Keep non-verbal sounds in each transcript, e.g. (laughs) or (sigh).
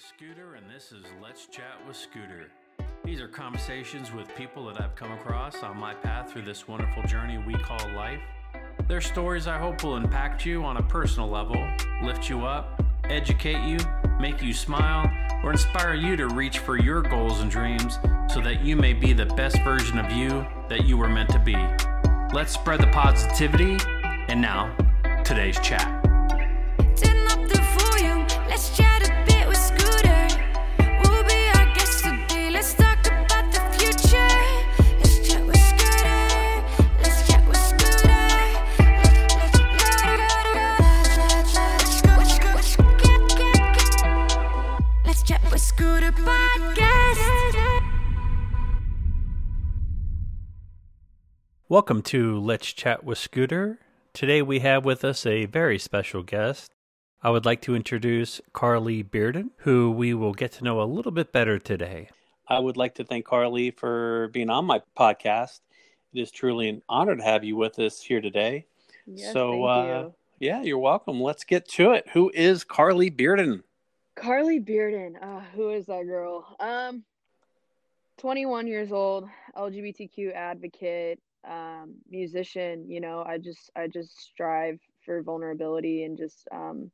Scooter, and this is Let's Chat with Scooter. These are conversations with people that I've come across on my path through this wonderful journey we call life. Their stories I hope will impact you on a personal level, lift you up, educate you, make you smile, or inspire you to reach for your goals and dreams so that you may be the best version of you that you were meant to be. Let's spread the positivity. And now, today's chat. Welcome to Let's Chat with Scooter. Today we have with us a very special guest. I would like to introduce Carly Bearden, who we will get to know a little bit better today. I would like to thank Carly for being on my podcast. It is truly an honor to have you with us here today. Yes, so, thank uh, you. yeah, you're welcome. Let's get to it. Who is Carly Bearden? Carly Bearden. Uh, who is that girl? Um, 21 years old, LGBTQ advocate, um, musician. You know, I just I just strive for vulnerability and just um,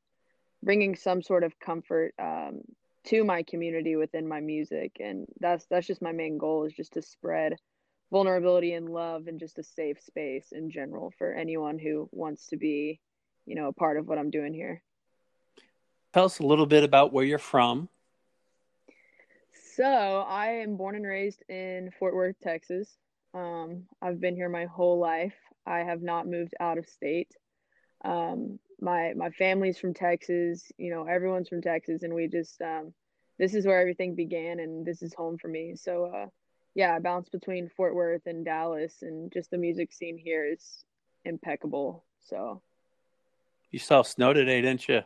bringing some sort of comfort um, to my community within my music, and that's that's just my main goal is just to spread vulnerability and love and just a safe space in general for anyone who wants to be, you know, a part of what I'm doing here. Tell us a little bit about where you're from. So I am born and raised in Fort Worth, Texas. Um, I've been here my whole life. I have not moved out of state. Um, my my family's from Texas. You know, everyone's from Texas, and we just um, this is where everything began, and this is home for me. So uh, yeah, I bounce between Fort Worth and Dallas, and just the music scene here is impeccable. So You saw snow today, didn't you?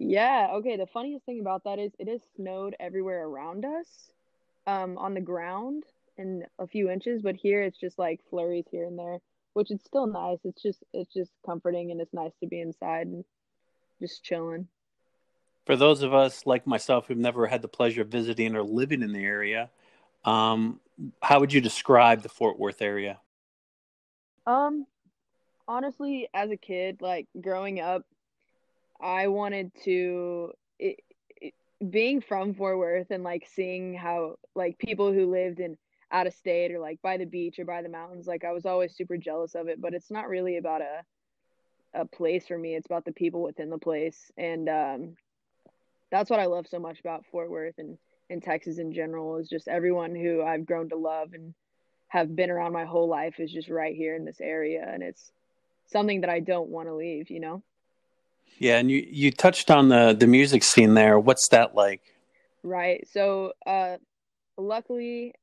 Yeah, okay. The funniest thing about that is it has snowed everywhere around us, um, on the ground and a few inches, but here it's just like flurries here and there, which is still nice. It's just it's just comforting and it's nice to be inside and just chilling. For those of us like myself who've never had the pleasure of visiting or living in the area, um, how would you describe the Fort Worth area? Um, honestly, as a kid, like growing up, I wanted to it, it, being from Fort Worth and like seeing how like people who lived in out of state or like by the beach or by the mountains, like I was always super jealous of it, but it's not really about a a place for me. It's about the people within the place. And um that's what I love so much about Fort Worth and in Texas in general is just everyone who I've grown to love and have been around my whole life is just right here in this area and it's something that I don't want to leave, you know. Yeah, and you you touched on the the music scene there. What's that like? Right. So, uh, luckily,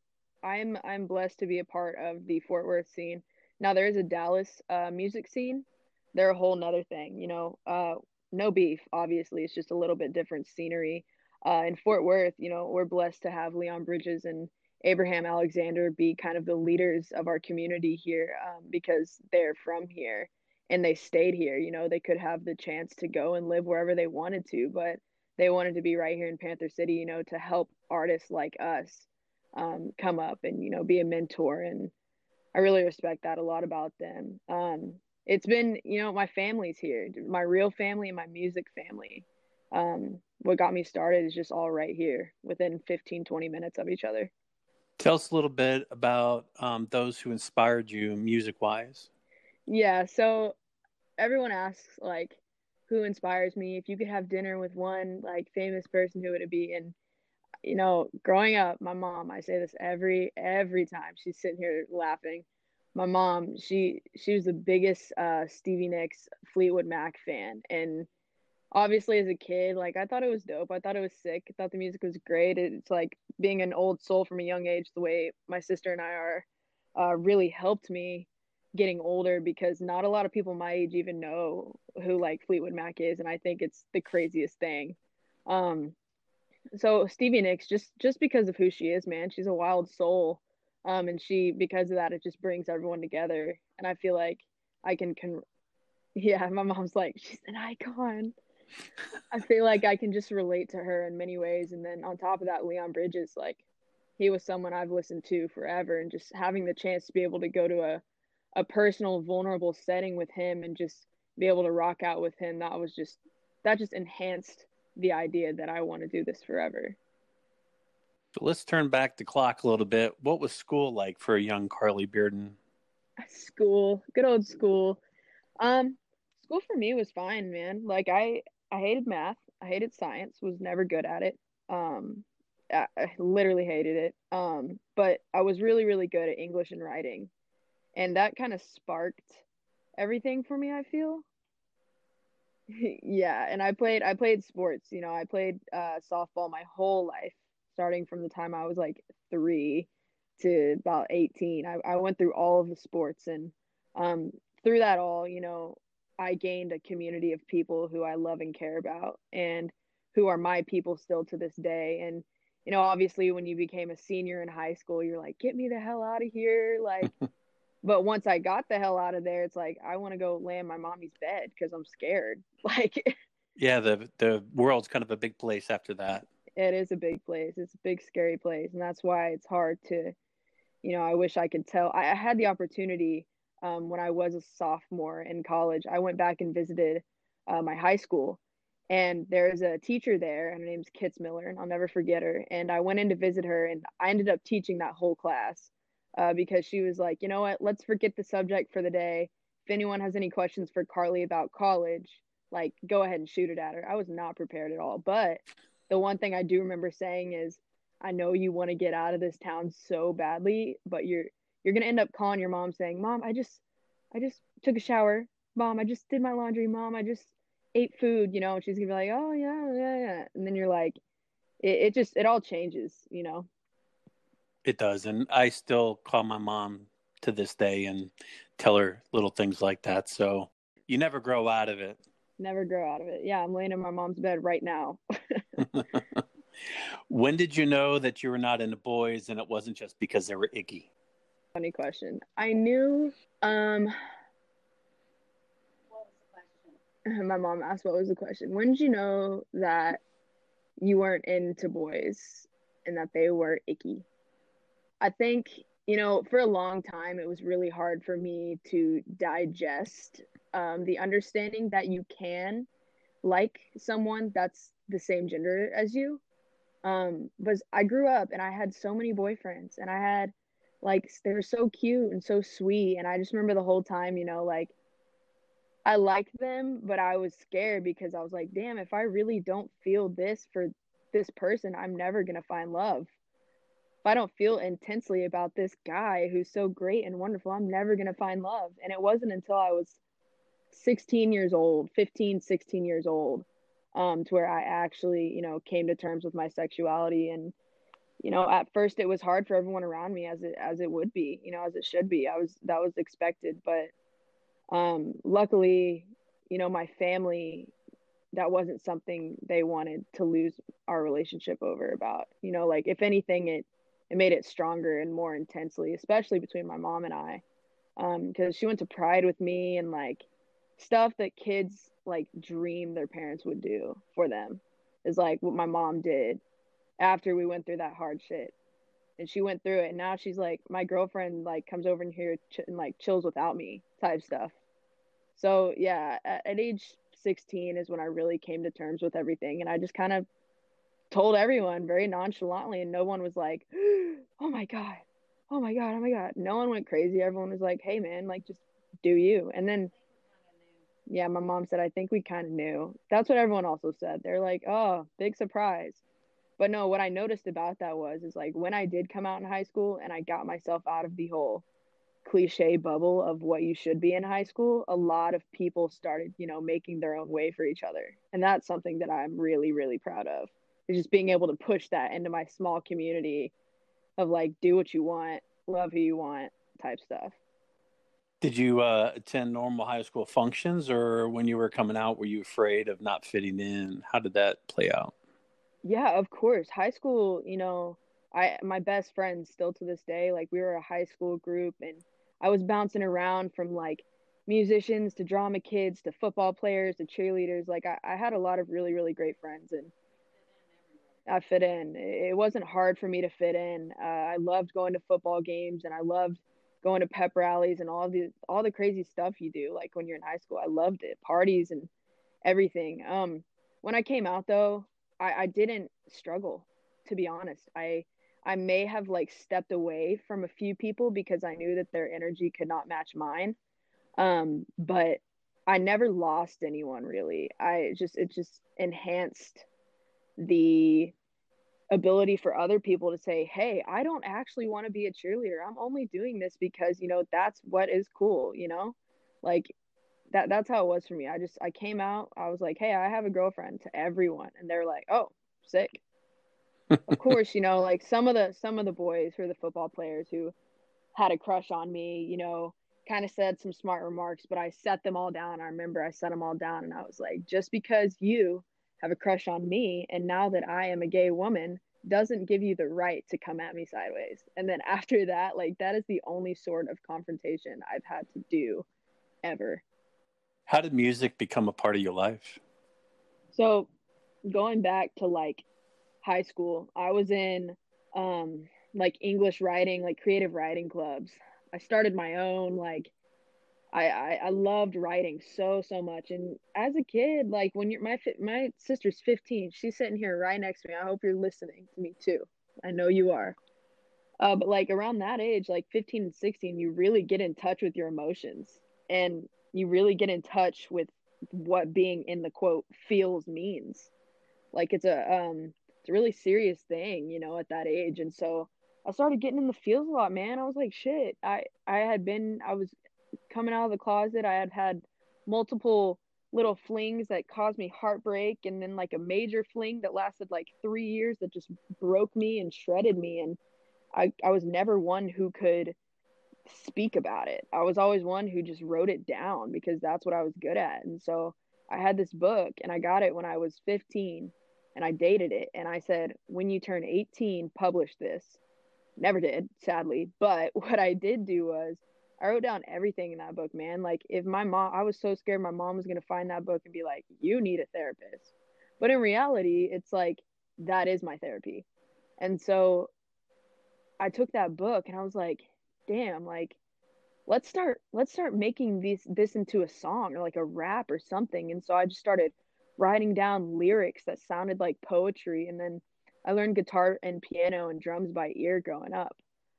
I'm I'm blessed to be a part of the Fort Worth scene. Now there is a Dallas uh, music scene. They're a whole nother thing, you know. Uh, no beef, obviously. It's just a little bit different scenery. Uh, in Fort Worth, you know, we're blessed to have Leon Bridges and Abraham Alexander be kind of the leaders of our community here um, because they're from here and they stayed here. You know, they could have the chance to go and live wherever they wanted to, but they wanted to be right here in Panther City, you know, to help artists like us um, come up and, you know, be a mentor. And I really respect that a lot about them. Um, it's been, you know, my family's here, my real family and my music family. Um, what got me started is just all right here within 15, 20 minutes of each other. Tell us a little bit about um, those who inspired you music wise. Yeah, so everyone asks like who inspires me. If you could have dinner with one like famous person, who would it be? And you know, growing up, my mom, I say this every every time. She's sitting here laughing. My mom, she she was the biggest uh Stevie Nicks Fleetwood Mac fan and obviously as a kid, like I thought it was dope. I thought it was sick. I thought the music was great. It's like being an old soul from a young age, the way my sister and I are uh really helped me getting older because not a lot of people my age even know who like Fleetwood Mac is, and I think it's the craziest thing. Um, so Stevie Nicks, just just because of who she is, man, she's a wild soul, um, and she because of that, it just brings everyone together, and I feel like I can con. (laughs) Yeah, my mom's like she's an icon, I feel like I can just relate to her in many ways. And then on top of that, Leon Bridges, like he was someone I've listened to forever, and just having the chance to be able to go to a a personal, vulnerable setting with him and just be able to rock out with him, that was just that just enhanced the idea that I want to do this forever. But let's turn back the clock a little bit. What was school like for a young Carly Bearden? School, good old school. Um, school for me was fine, man. Like I, I hated math. I hated science. Was never good at it. Um, I, I literally hated it. Um, but I was really, really good at English and writing, and that kind of sparked everything for me. I feel. (laughs) yeah, and I played. I played sports. You know, I played uh, softball my whole life, starting from the time I was like three to about 18. I, I went through all of the sports and um, through that all, you know, I gained a community of people who I love and care about and who are my people still to this day. And, you know, obviously when you became a senior in high school, you're like, get me the hell out of here. Like, (laughs) but once I got the hell out of there, it's like, I want to go lay in my mommy's bed because I'm scared. (laughs) Like, yeah, the, the world's kind of a big place after that. It is a big place. It's a big, scary place. And that's why it's hard to, you know, I wish I could tell. I, I had the opportunity um, when I was a sophomore in college. I went back and visited uh, my high school, and there's a teacher there, and her name's Kits Miller, and I'll never forget her. And I went in to visit her, and I ended up teaching that whole class uh, because she was like, you know what, let's forget the subject for the day. If anyone has any questions for Carly about college, like go ahead and shoot it at her. I was not prepared at all, but the one thing I do remember saying is, I know you want to get out of this town so badly, but you're you're gonna end up calling your mom saying, "Mom, I just, I just took a shower. Mom, I just did my laundry. Mom, I just ate food." You know, and she's gonna be like, "Oh yeah, yeah, yeah," and then you're like, it, it just it all changes, you know. It does, and I still call my mom to this day and tell her little things like that. So you never grow out of it. Never grow out of it. Yeah, I'm laying in my mom's bed right now. (laughs) when did you know that you were not into boys and it wasn't just because they were icky? funny question. I knew um (laughs) my mom asked what was the question. When did you know that you weren't into boys and that they were icky? I think, you know, for a long time it was really hard for me to digest um, the understanding that you can like someone that's the same gender as you. Um, but I grew up and I had so many boyfriends and I had like they were so cute and so sweet and i just remember the whole time you know like i liked them but i was scared because i was like damn if i really don't feel this for this person i'm never going to find love i don't feel intensely about this guy who's so great and wonderful i'm never going to find love. And it wasn't until i was 16 years old 15 16 years old um to where i actually you know came to terms with my sexuality. And you know at first it was hard for everyone around me as it as it would be you know as it should be. I was that was expected. But um luckily you know my family that wasn't something they wanted to lose our relationship over about. You know like if anything it it made it stronger and more intensely especially between my mom and i. Um because she went to pride with me and like stuff that kids like dream their parents would do for them is like what my mom did after we went through that hard shit. And she went through it and now she's like my girlfriend like comes over in here ch- and like chills without me type stuff. So yeah at, at, age 16 is when i really came to terms with everything and i just kind of told everyone very nonchalantly and no one was like (gasps) oh my god. Oh my god. Oh my god. No one went crazy. Everyone was like hey man like just do you. And then yeah my mom said i think we kind of knew. That's what everyone also said. They're like oh big surprise. But no what i noticed about that was is like when i did come out in high school and i got myself out of the whole cliche bubble of what you should be in high school a lot of people started you know making their own way for each other. And that's something that i'm really really proud of is just being able to push that into my small community of like do what you want love who you want type stuff did you uh, attend normal high school functions or when you were coming out were you afraid of not fitting in how did that play out yeah, of course. High school, you know, I my best friends still to this day, like we were a high school group and I was bouncing around from like musicians to drama kids to football players to cheerleaders. Like I, I had a lot of really, really great friends and I fit in. It wasn't hard for me to fit in. Uh, I loved going to football games and I loved going to pep rallies and all the all the crazy stuff you do like when you're in high school. I loved it. Parties and everything. Um when I came out though, I, I didn't struggle, to be honest. I I may have like stepped away from a few people because I knew that their energy could not match mine. Um, but I never lost anyone really. I just it just enhanced the ability for other people to say, "Hey, I don't actually want to be a cheerleader. I'm only doing this because, you know, that's what is cool, you know? Like that that's how it was for me. I just I came out, I was like, "Hey, I have a girlfriend" to everyone, and they're like, "Oh, sick." of (laughs) course, you know, like some of the some of the boys who are the football players who had a crush on me, you know, kind of said some smart remarks, but I set them all down. I remember I set them all down and I was like, just because you have a crush on me and now that I am a gay woman doesn't give you the right to come at me sideways. And then after that, like that is the only sort of confrontation I've had to do ever. How did music become a part of your life? So, going back to like high school, I was in um like English writing, like creative writing clubs. I started my own like I, I, I loved writing so so much. And as a kid like when you're my my sister's 15 she's sitting here right next to me. I hope you're listening to me too. I know you are. Uh, but like around that age like 15 and 16 you really get in touch with your emotions. And you really get in touch with what being in the quote feels means. Like it's a um it's a really serious thing you know at that age. And so I started getting in the feels a lot, man. I was like, shit. I I had been I was coming out of the closet. I had had multiple little flings that caused me heartbreak and then like a major fling that lasted like 3 years that just broke me and shredded me and I I was never one who could speak about it. I was always one who just wrote it down because that's what I was good at. And so I had this book and I got it when I was 15 and I dated it and I said, "When you turn 18, publish this." Never did, sadly. But (laughs) what I did do was I wrote down everything in that book, man. Like if my mom, I was so scared my mom was gonna find that book and be like, "You need a therapist," but in reality, it's like that is my therapy, and so I took that book and I was like, "Damn!" Like let's start let's start making this this into a song or like a rap or something. And so I just started writing down lyrics that sounded like poetry, and then I learned guitar and piano and drums by ear growing up.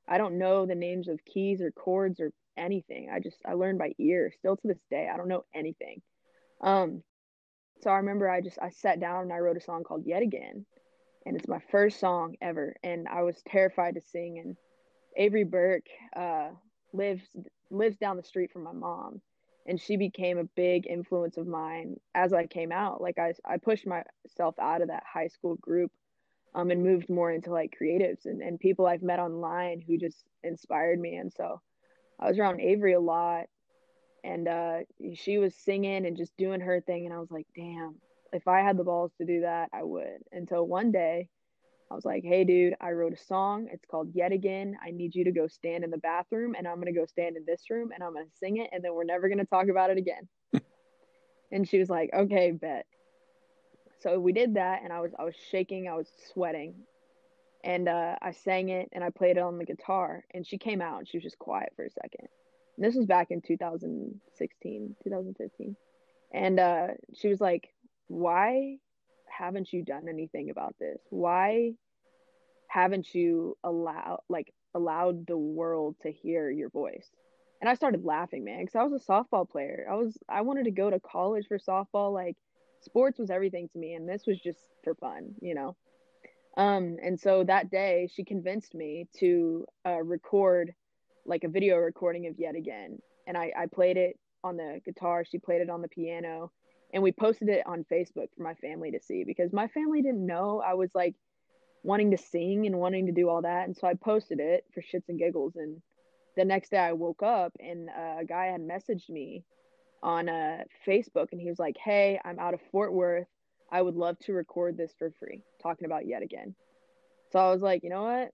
I don't know the names of keys or chords or anything. I just I learned by ear. Still to this day, I don't know anything. Um, so I remember I just I sat down and I wrote a song called Yet Again, and it's my first song ever, and I was terrified to sing. And Avery Burke uh, lives lives down the street from my mom, and she became a big influence of mine as I came out. Like I I pushed myself out of that high school group um, and moved more into like creatives and, and people I've met online who just inspired me. And so I was around Avery a lot and uh, she was singing and just doing her thing. And I was like, damn, if I had the balls to do that, I would. Until one day I was like, hey, dude, I wrote a song. It's called Yet Again. I need you to go stand in the bathroom and I'm going to go stand in this room and I'm going to sing it and then we're never going to talk about it again. (laughs) and she was like, okay, bet so we did that and i was i was shaking i was sweating and uh, i sang it and i played it on the guitar and she came out and she was just quiet for a second. And this was back in 2016 2015 and uh, she was like why haven't you done anything about this? Why haven't you allowed like allowed the world to hear your voice? And i started laughing man because i was a softball player. I was i wanted to go to college for softball like sports was everything to me and this was just for fun you know um and so that day she convinced me to uh, record like a video recording of yet again. And I, I played it on the guitar she played it on the piano and we posted it on facebook for my family to see because my family didn't know i was like wanting to sing and wanting to do all that. And so i posted it for shits and giggles. And the next day i woke up and uh, a guy had messaged me on uh, Facebook and he was like, Hey, I'm out of Fort Worth. I would love to record this for free, talking about yet again. So I was like, you know what?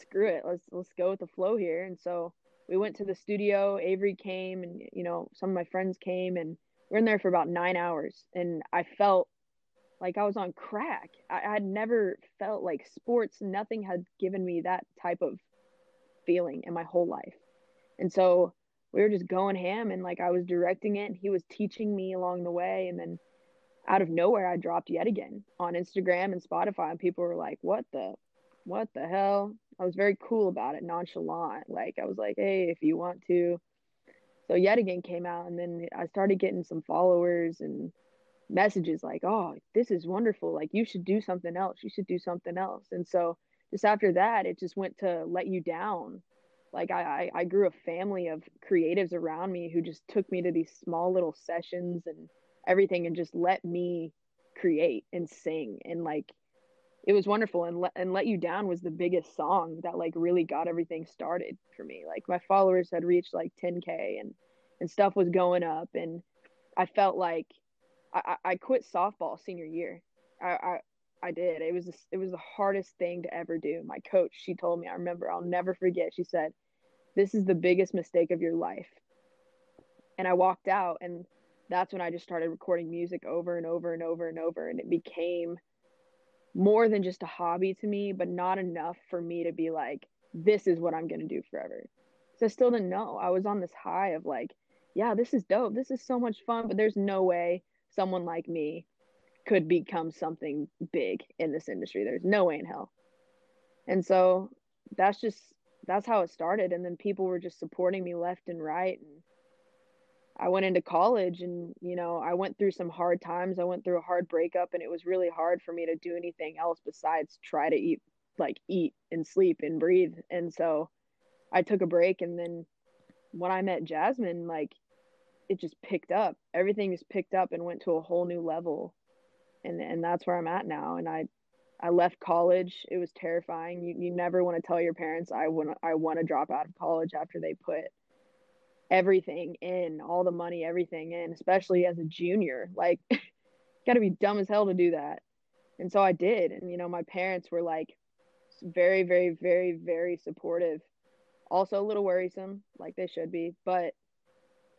Screw it. Let's let's go with the flow here. And so we went to the studio. Avery came, and you know, some of my friends came, and we are in there for about nine hours. And I felt like I was on crack. I had never felt like sports. Nothing had given me that type of feeling in my whole life. And so we were just going ham, and like I was directing it, and he was teaching me along the way, and then out of nowhere I dropped yet again on Instagram and Spotify and people were like, "What the what the hell?" I was very cool about it, nonchalant. Like I was like, "Hey, if you want to." So yet again came out and then I started getting some followers and messages like, "Oh, this is wonderful. Like you should do something else. You should do something else." And so just after that, it just went to let you down. Like I, I, I grew a family of creatives around me who just took me to these small little sessions and everything and just let me create and sing and like it was wonderful and let and let you down was the biggest song that like really got everything started for me like my followers had reached like 10k and and stuff was going up and i felt like i i quit softball senior year i i I did. It was it was the hardest thing to ever do. My coach, she told me, I remember, I'll never forget. She said, "This is the biggest mistake of your life." And I walked out and that's when I just started recording music over and over and over and over. And it became more than just a hobby to me, but not enough for me to be like, this is what I'm going to do forever. So I still didn't know. I was on this high of like, yeah, this is dope. This is so much fun, but there's no way someone like me could become something big in this industry. There's no way in hell. And so that's just that's how it started and then people were just supporting me left and right and I went into college and, you know, I went through some hard times. I went through a hard breakup and it was really hard for me to do anything else besides try to eat, like eat and sleep and breathe. And so I took a break. And then when I met Jasmine, like it just picked up. Everything just picked up and went to a whole new level. And, and that's where I'm at now. And I, I left college. It was terrifying. You, you never want to tell your parents I want I want to drop out of college after they put everything in, all the money, everything in, especially as a junior. Like, (laughs) got to be dumb as hell to do that. And so I did. And, you know, my parents were like very, very, very, very supportive. Also a little worrisome, like they should be. But,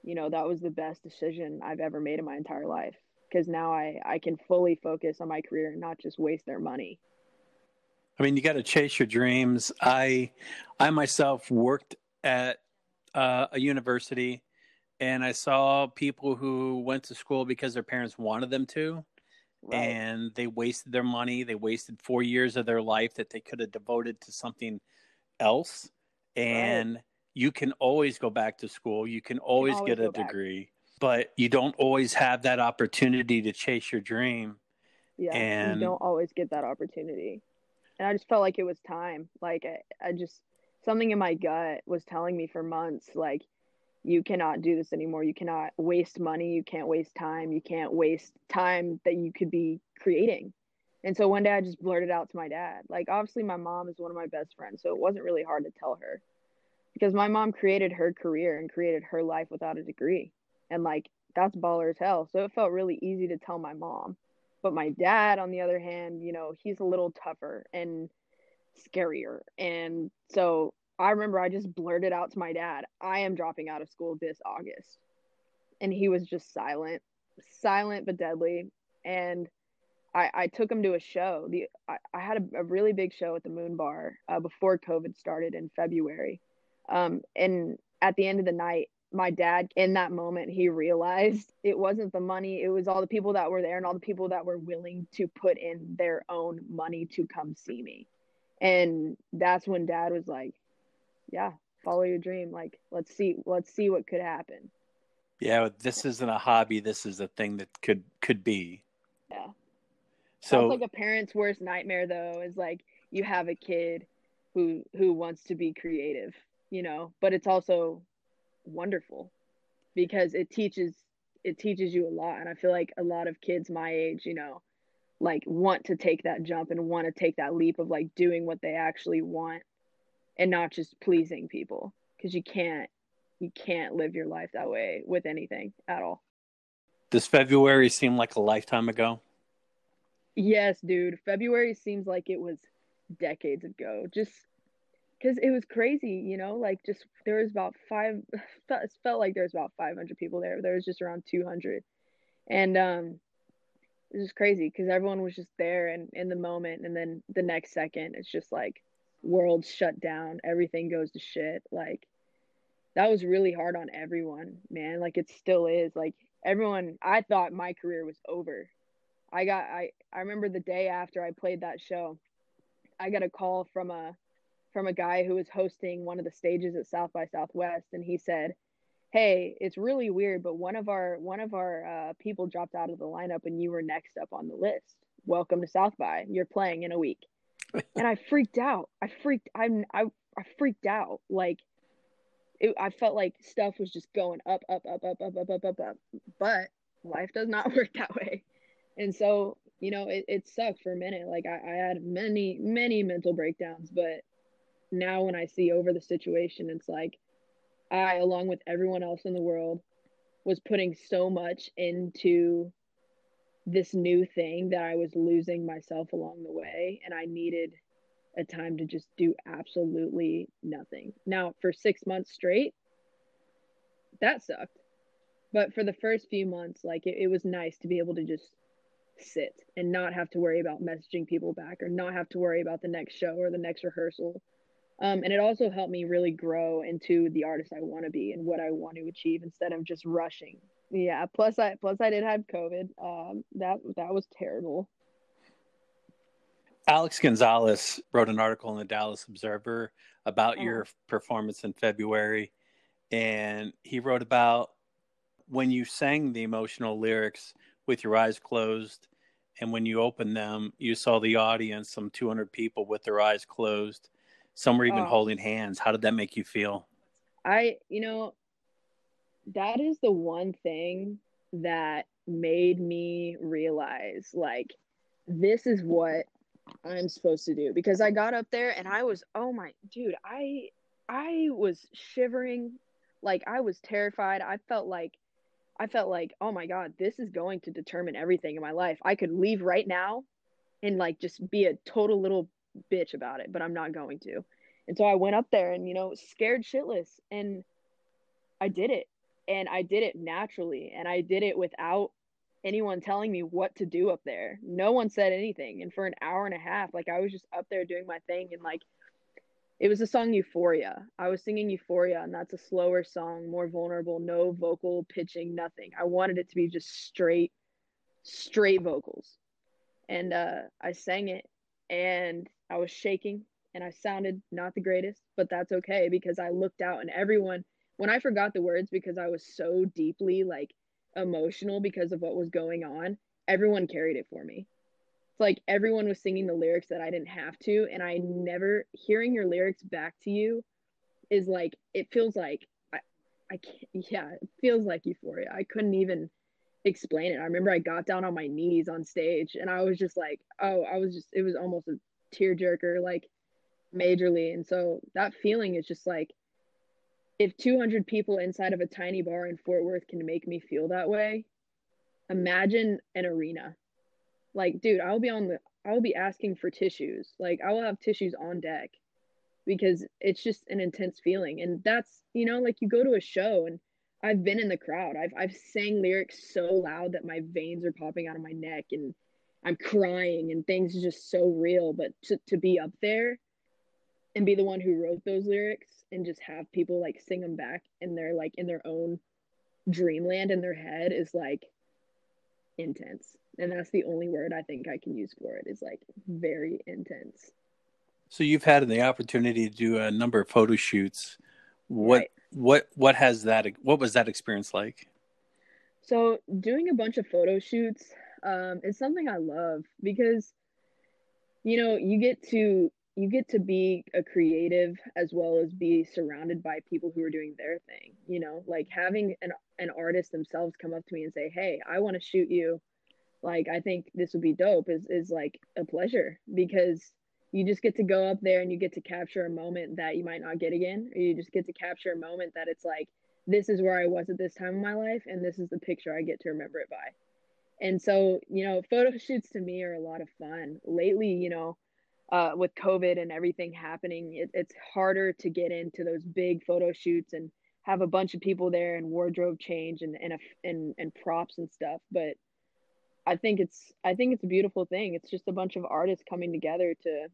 you know, that was the best decision I've ever made in my entire life because now I, I can fully focus on my career and not just waste their money. I mean, you got to chase your dreams. I, I myself worked at uh, a university and I saw people who went to school because their parents wanted them to. Right. And they wasted their money. They wasted four years of their life that they could have devoted to something else. And right. you can always go back to school. You can always, you always get a degree, but you don't always have that opportunity to chase your dream. Yeah, and you don't always get that opportunity. And I just felt like it was time. Like I, I just something in my gut was telling me for months like you cannot do this anymore. You cannot waste money. You can't waste time. You can't waste time that you could be creating. And so one day i just blurted out to my dad. Like obviously my mom is one of my best friends so it wasn't really hard to tell her because my mom created her career and created her life without a degree. And like that's baller as hell. So it felt really easy to tell my mom. But my dad on the other hand you know he's a little tougher and scarier. And so I remember I just blurted out to my dad, I am dropping out of school this August. And he was just silent, silent but deadly. And I, I took him to a show. The I, I had a, a, really big show at the Moon Bar uh, before COVID started in February. Um, and at the end of the night, my dad, in that moment, he realized (laughs) it wasn't the money, it was all the people that were there and all the people that were willing to put in their own money to come see me and that's when dad was like yeah follow your dream. Like let's see let's see what could happen. Yeah this isn't a hobby. This is a thing that could could be. Yeah. So that's like a parent's worst nightmare though is like you have a kid who who wants to be creative you know but it's also wonderful because it teaches it teaches you a lot. And i feel like a lot of kids my age you know like want to take that jump and want to take that leap of like doing what they actually want and not just pleasing people. Because you can't you can't live your life that way with anything at all. Does february seem like a lifetime ago? Yes dude. February seems like it was decades ago. Just because it was crazy, you know, like just there was about five, (laughs) it felt like there was about 500 people there. There was just around 200. And um, it was just crazy because everyone was just there and in the moment. And then the next second, it's just like world shut down, everything goes to shit. Like that was really hard on everyone, man. Like it still is. Like everyone, I thought my career was over. I got, I, I remember the day after I played that show, I got a call from a from a guy who was hosting one of the stages at South by Southwest, and he said, "Hey, it's really weird, but one of our one of our uh, people dropped out of the lineup, and you were next up on the list. Welcome to South by. You're playing in a week." (laughs) and I freaked out. I freaked. I'm. I I freaked out. Like, it, I felt like stuff was just going up, up, up, up, up, up, up, up, up. But life does not (laughs) work that way, and so you know it, it sucked for a minute. Like I, I had many many mental breakdowns, but now when I see over the situation, it's like I, along with everyone else in the world, was putting so much into this new thing that I was losing myself along the way, and I needed a time to just do absolutely nothing. Now, for six months straight, that sucked. But for the first few months, like it, it was nice to be able to just sit and not have to worry about messaging people back or not have to worry about the next show or the next rehearsal um, and it also helped me really grow into the artist I want to be and what I want to achieve instead of just rushing. Yeah. Plus, I plus I did have COVID. Um, that that was terrible. Alex Gonzalez wrote an article in the Dallas Observer about Oh. your performance in February, and he wrote about when you sang the emotional lyrics with your eyes closed, and when you opened them, you saw the audience, some 200 people with their eyes closed. Some were even Oh. holding hands. How did that make you feel? I, you know, that is the one thing that made me realize like this is what I'm supposed to do because I got up there and I was oh my dude, I I was shivering like I was terrified. I felt like I felt like oh my god, this is going to determine everything in my life. I could leave right now and like just be a total little bitch about it, but I'm not going to. And so I went up there and you know, scared shitless and I did it. And I did it naturally and I did it without anyone telling me what to do up there. No one said anything. And for an hour and a half, like I was just up there doing my thing and like it was the song Euphoria. I was singing Euphoria and that's a slower song, more vulnerable, no vocal pitching, nothing. I wanted it to be just straight straight vocals. And uh I sang it and I was shaking and I sounded not the greatest, but that's okay because I looked out and everyone when I forgot the words because I was so deeply like emotional because of what was going on, everyone carried it for me. It's like everyone was singing the lyrics that I didn't have to, and I never hearing your lyrics back to you is like it feels like I I can't yeah, it feels like euphoria. I couldn't even explain it. I remember I got down on my knees on stage and I was just like, oh, I was just it was almost a tearjerker like majorly. And so that feeling is just like if 200 people inside of a tiny bar in Fort Worth can make me feel that way, imagine an arena. Like, dude, I'll be on the, I'll be asking for tissues. Like, I will have tissues on deck because it's just an intense feeling. And that's, you know, like you go to a show and I've been in the crowd. I've, I've sang lyrics so loud that my veins are popping out of my neck and I'm crying and things are just so real. But to, to be up there and be the one who wrote those lyrics and just have people like sing them back and they're like in their own dreamland in their head is like intense and that's the only word i think i can use for it is like very intense So you've had the opportunity to do a number of photo shoots. What Right. What what has that what was that experience like? so doing a bunch of photo shoots um, is something i love because you know you get to you get to be a creative as well as be surrounded by people who are doing their thing you know like having an, an artist themselves come up to me and say hey i want to shoot you like i think this would be dope is is like a pleasure because you just get to go up there and you get to capture a moment that you might not get again or you just get to capture a moment that it's like this is where i was at this time of my life and this is the picture i get to remember it by and so you know photo shoots to me are a lot of fun lately you know uh, with COVID and everything happening, it, it's harder to get into those big photo shoots and have a bunch of people there and wardrobe change and and, a, and and props and stuff. But I think it's I think it's a beautiful thing. It's just a bunch of artists coming together to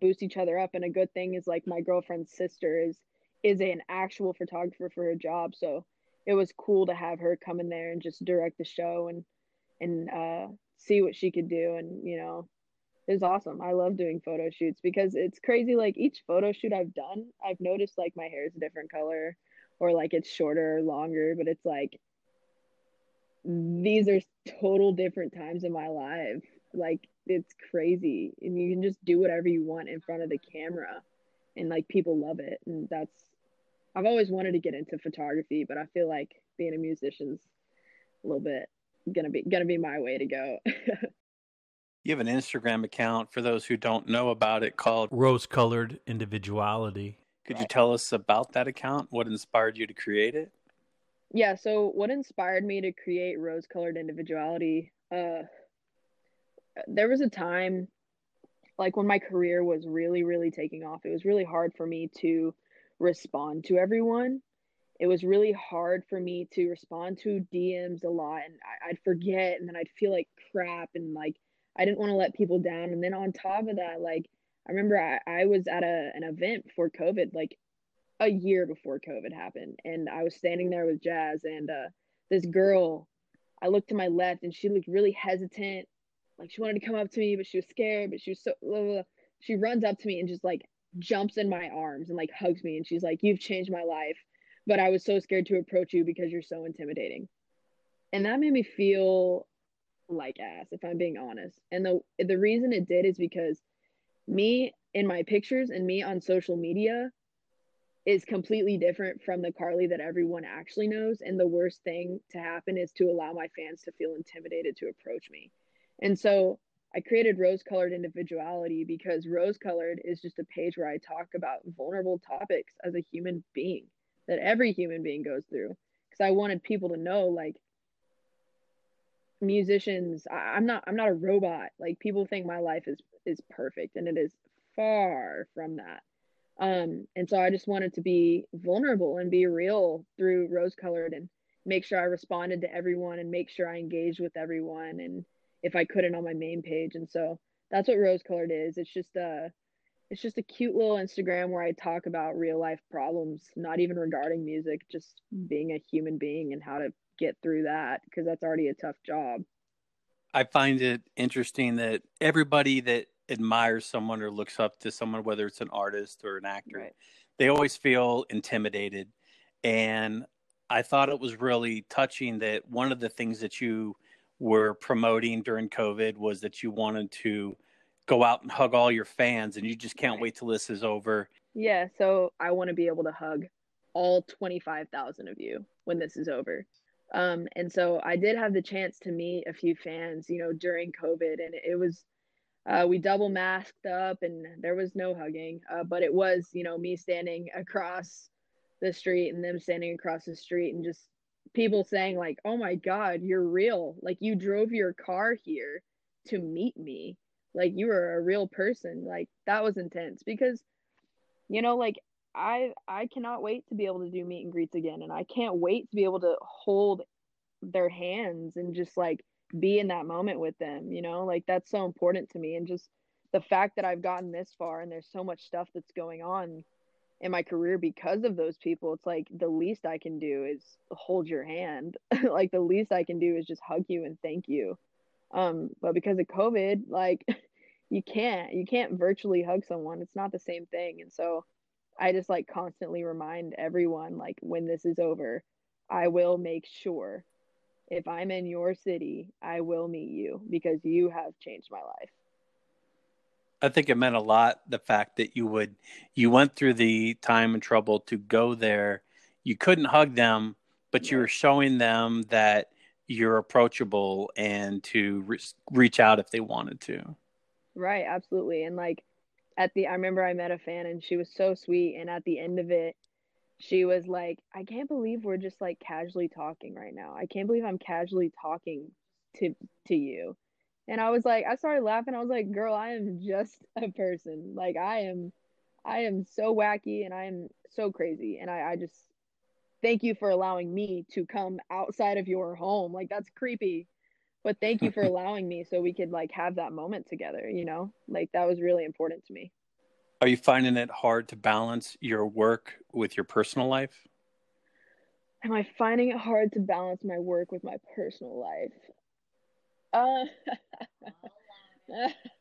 boost each other up. And a good thing is like my girlfriend's sister is is an actual photographer for her job, so it was cool to have her come in there and just direct the show and and uh, see what she could do. And you know, it was awesome. I love doing photo shoots because it's crazy. Like each photo shoot I've done, I've noticed like my hair is a different color or like it's shorter or longer, but it's like these are total different times in my life. Like it's crazy. And you can just do whatever you want in front of the camera and like people love it. And that's I've always wanted to get into photography, but I feel like being a musician's a little bit gonna be gonna be my way to go. (laughs) you have an Instagram account for those who don't know about it called Rose Colored Individuality. Could you tell us about that account? What inspired you to create it? Yeah, so what inspired me to create Rose Colored Individuality? Uh, there was a time, like when my career was really, really taking off, it was really hard for me to respond to everyone. It was really hard for me to respond to DMs a lot, and I, I'd forget, and then I'd feel like crap, and like I didn't want to let people down. And then on top of that, like I remember I, I was at a an event before COVID, like a year before COVID happened, and I was standing there with Jazz and uh, this girl. I looked to my left, and she looked really hesitant, like she wanted to come up to me, but she was scared. But she was so. Blah, blah, blah. She runs up to me and just like jumps in my arms and like hugs me, and she's like, "You've changed my life," but I was so scared to approach you because you're so intimidating, and that made me feel like ass, if I'm being honest. And the the reason it did is because me in my pictures and me on social media is completely different from the Carly that everyone actually knows. And the worst thing to happen is to allow my fans to feel intimidated to approach me. And so I created Rose Colored Individuality because Rose Colored is just a page where I talk about vulnerable topics as a human being that every human being goes through. Because I wanted people to know, like, musicians I, am not i'm not a robot like people think my life is is perfect and it is far from that um and so i just wanted to be vulnerable and be real through rose colored and make sure i responded to everyone and make sure i engaged with everyone and if i couldn't on my main page. And so that's what rose colored is. It's just a it's just a cute little instagram where i talk about real life problems not even regarding music just being a human being and how to get through that because that's already a tough job. I find it interesting that everybody that admires someone or looks up to someone, whether it's an artist or an actor, right. they always feel intimidated. And I thought it was really touching that one of the things that you were promoting during COVID was that you wanted to go out and hug all your fans, and you just can't right. wait till this is over. Yeah, so I want to be able to hug all 25,000 of you when this is over. Um, and so I did have the chance to meet a few fans, you know, during COVID, and it was uh, we double masked up, and there was no hugging, uh, but it was, you know, me standing across the street and them standing across the street, and just people saying like, "Oh my God, you're real! Like you drove your car here to meet me, like you were a real person." Like that was intense because, you know, like I I cannot wait to be able to do meet and greets again and I can't wait to be able to hold their hands and just like be in that moment with them, you know? Like that's so important to me and just the fact that I've gotten this far and there's so much stuff that's going on in my career because of those people, it's like the least I can do is hold your hand. (laughs) like the least I can do is just hug you and thank you. Um but because of COVID, like (laughs) you can't you can't virtually hug someone. It's not the same thing. And so I just like constantly remind everyone like when this is over, I will make sure if I'm in your city, I will meet you because you have changed my life. I think it meant a lot the fact that you would you went through the time and trouble to go there. You couldn't hug them, but you were showing them that you're approachable and to re- reach out if they wanted to. Right, absolutely. And like at the I remember I met a fan and she was so sweet and at the end of it she was like I can't believe we're just like casually talking right now. I can't believe I'm casually talking to to you. And I was like, I started laughing. I was like, girl, I am just a person. Like I am, I am so wacky and I am so crazy. And I, I just thank you for allowing me to come outside of your home. Like that's creepy. But thank you for (laughs) allowing me so we could like have that moment together, you know? Like that was really important to me. Are you finding it hard to balance your work with your personal life? Am I finding it hard to balance my work with my personal life? Uh,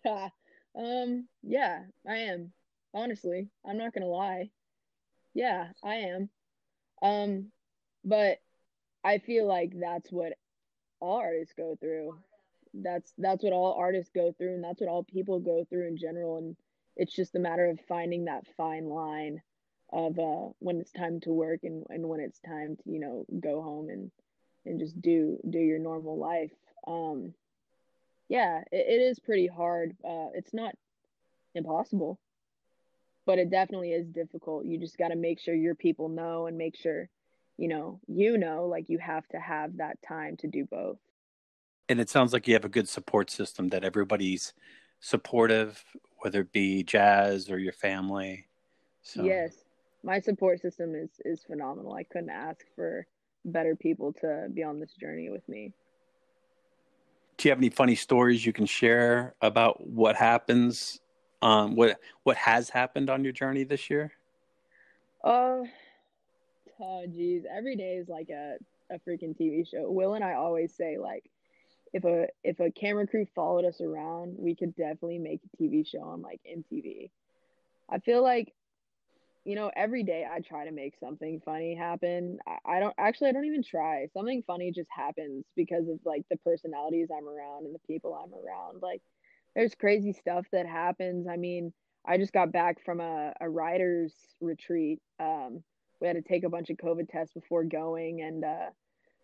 (laughs) um, yeah, I am. Honestly, I'm not gonna lie. Yeah, I am. Um, but I feel like that's what all artists go through. That's that's what all artists go through, and that's what all people go through in general. And it's just a matter of finding that fine line of uh when it's time to work and and when it's time to you know go home and and just do do your normal life. Um, yeah, it, it is pretty hard. Uh, it's not impossible, but it definitely is difficult. You just got to make sure your people know and make sure, you know, you know, like you have to have that time to do both. And it sounds like you have a good support system that everybody's supportive, whether it be jazz or your family. So. Yes, my support system is is phenomenal. I couldn't ask for better people to be on this journey with me. Do you have any funny stories you can share about what happens um, what what has happened on your journey this year? Uh, oh geez, every day is like a a freaking TV show. Will and I always say like, if a if a camera crew followed us around, we could definitely make a TV show on like MTV. I feel like, you know, every day I try to make something funny happen. I, I don't actually I don't even try. Something funny just happens because of like the personalities I'm around and the people I'm around. Like there's crazy stuff that happens. I mean, I just got back from a, a writer's retreat. Um, we had to take a bunch of COVID tests before going, and uh,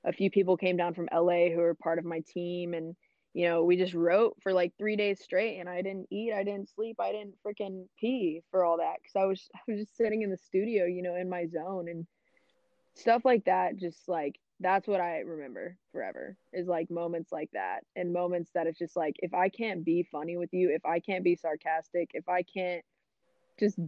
a few people came down from LA who were part of my team. And, you know, we just wrote for like three days straight, and I didn't eat, I didn't sleep, I didn't freaking pee for all that because I was, (laughs) I was just sitting in the studio, you know, in my zone. And stuff like that just like that's what I remember forever is like moments like that and moments that it's just like if I can't be funny with you, if I can't be sarcastic, if I can't just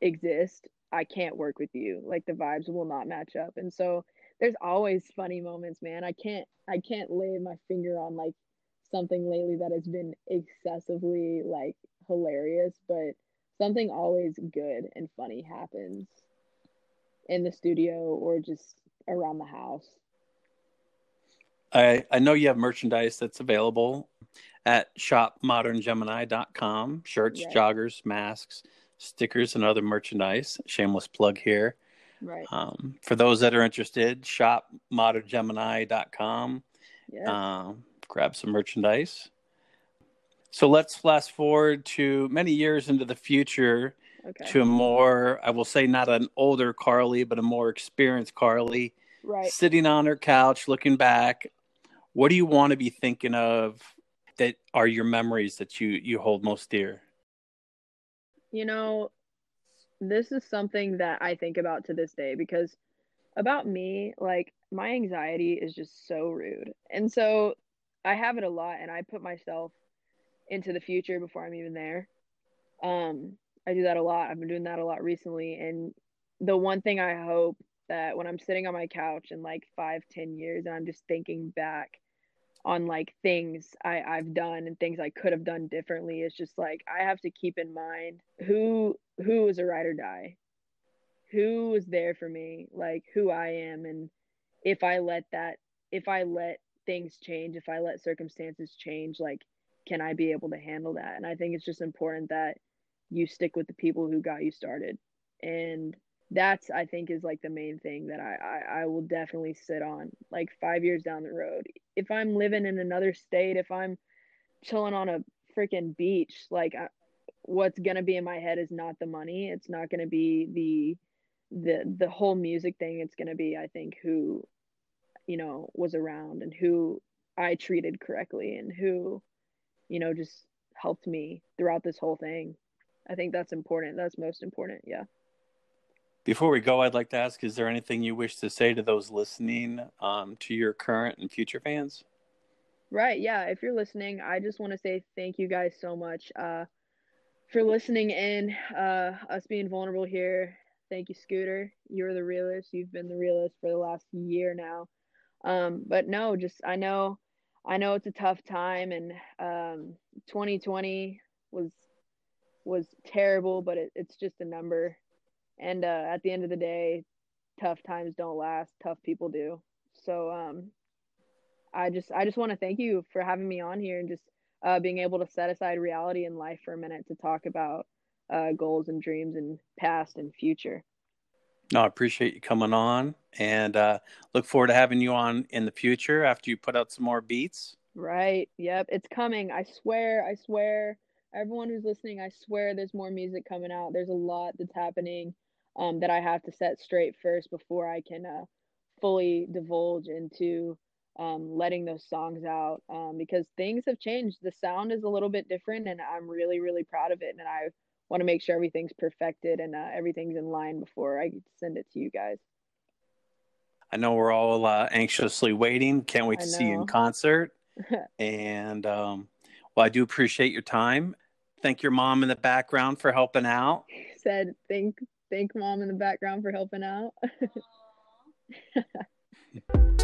exist, I can't work with you. Like the vibes will not match up. And so there's always funny moments, man. I can't I can't lay my finger on like something lately that has been excessively like hilarious, but something always good and funny happens in the studio or just around the house. I, I know you have merchandise that's available at shopmoderngemini.com shirts, Right. joggers, masks, stickers, and other merchandise. Shameless plug here. Right. Um, for those that are interested, shopmoderngemini.com. Yeah. Um, grab some merchandise. So let's fast forward to many years into the future okay. to a more, I will say, not an older Carly, but a more experienced Carly right. sitting on her couch looking back what do you want to be thinking of that are your memories that you you hold most dear You know, this is something that I think about to this day because about me, like my anxiety is just so rude. And so I have it a lot and I put myself into the future before I'm even there. Um, I do that a lot. I've been doing that a lot recently. And the one thing I hope that when I'm sitting on my couch in like five, ten years and I'm just thinking back on like things I, I've done and things I could have done differently It's just like I have to keep in mind who who was a ride or die. Who was there for me, like who I am and if I let that if I let things change, if I let circumstances change, like can I be able to handle that? And I think it's just important that you stick with the people who got you started. And that's I think is like the main thing that I, I I will definitely sit on like five years down the road. If I'm living in another state, if I'm chilling on a freaking beach, like I, what's gonna be in my head is not the money. It's not gonna be the the the whole music thing. It's gonna be I think who you know was around and who I treated correctly and who you know just helped me throughout this whole thing. I think that's important. That's most important. Yeah. Before we go i'd like to ask is there anything you wish to say to those listening um, to your current and future fans Right. Yeah. If you're listening, I just want to say thank you guys so much uh, for listening in, uh, us being vulnerable here. Thank you, Scooter. You're the realist. You've been the realist for the last year now. Um, but no, just I know, I know it's a tough time, and um, 2020 was was terrible, but it, it's just a number. And uh, at the end of the day, tough times don't last. Tough people do. So um, I just I just want to thank you for having me on here and just uh, being able to set aside reality and life for a minute to talk about uh, goals and dreams and past and future. No, I appreciate you coming on and uh, look forward to having you on in the future after you put out some more beats. Right. Yep. It's coming. I swear. I swear. Everyone who's listening, I swear there's more music coming out. There's a lot that's happening um, that I have to set straight first before I can uh, fully divulge into um, letting those songs out um, because things have changed. The sound is a little bit different, and I'm really, really proud of it. And I want to make sure everything's perfected and uh, everything's in line before I send it to you guys. I know we're all uh, anxiously waiting. Can't wait to see you in concert. (laughs) and um, well, I do appreciate your time. Thank your mom in the background for helping out. Said thank thank mom in the background for helping out. (laughs)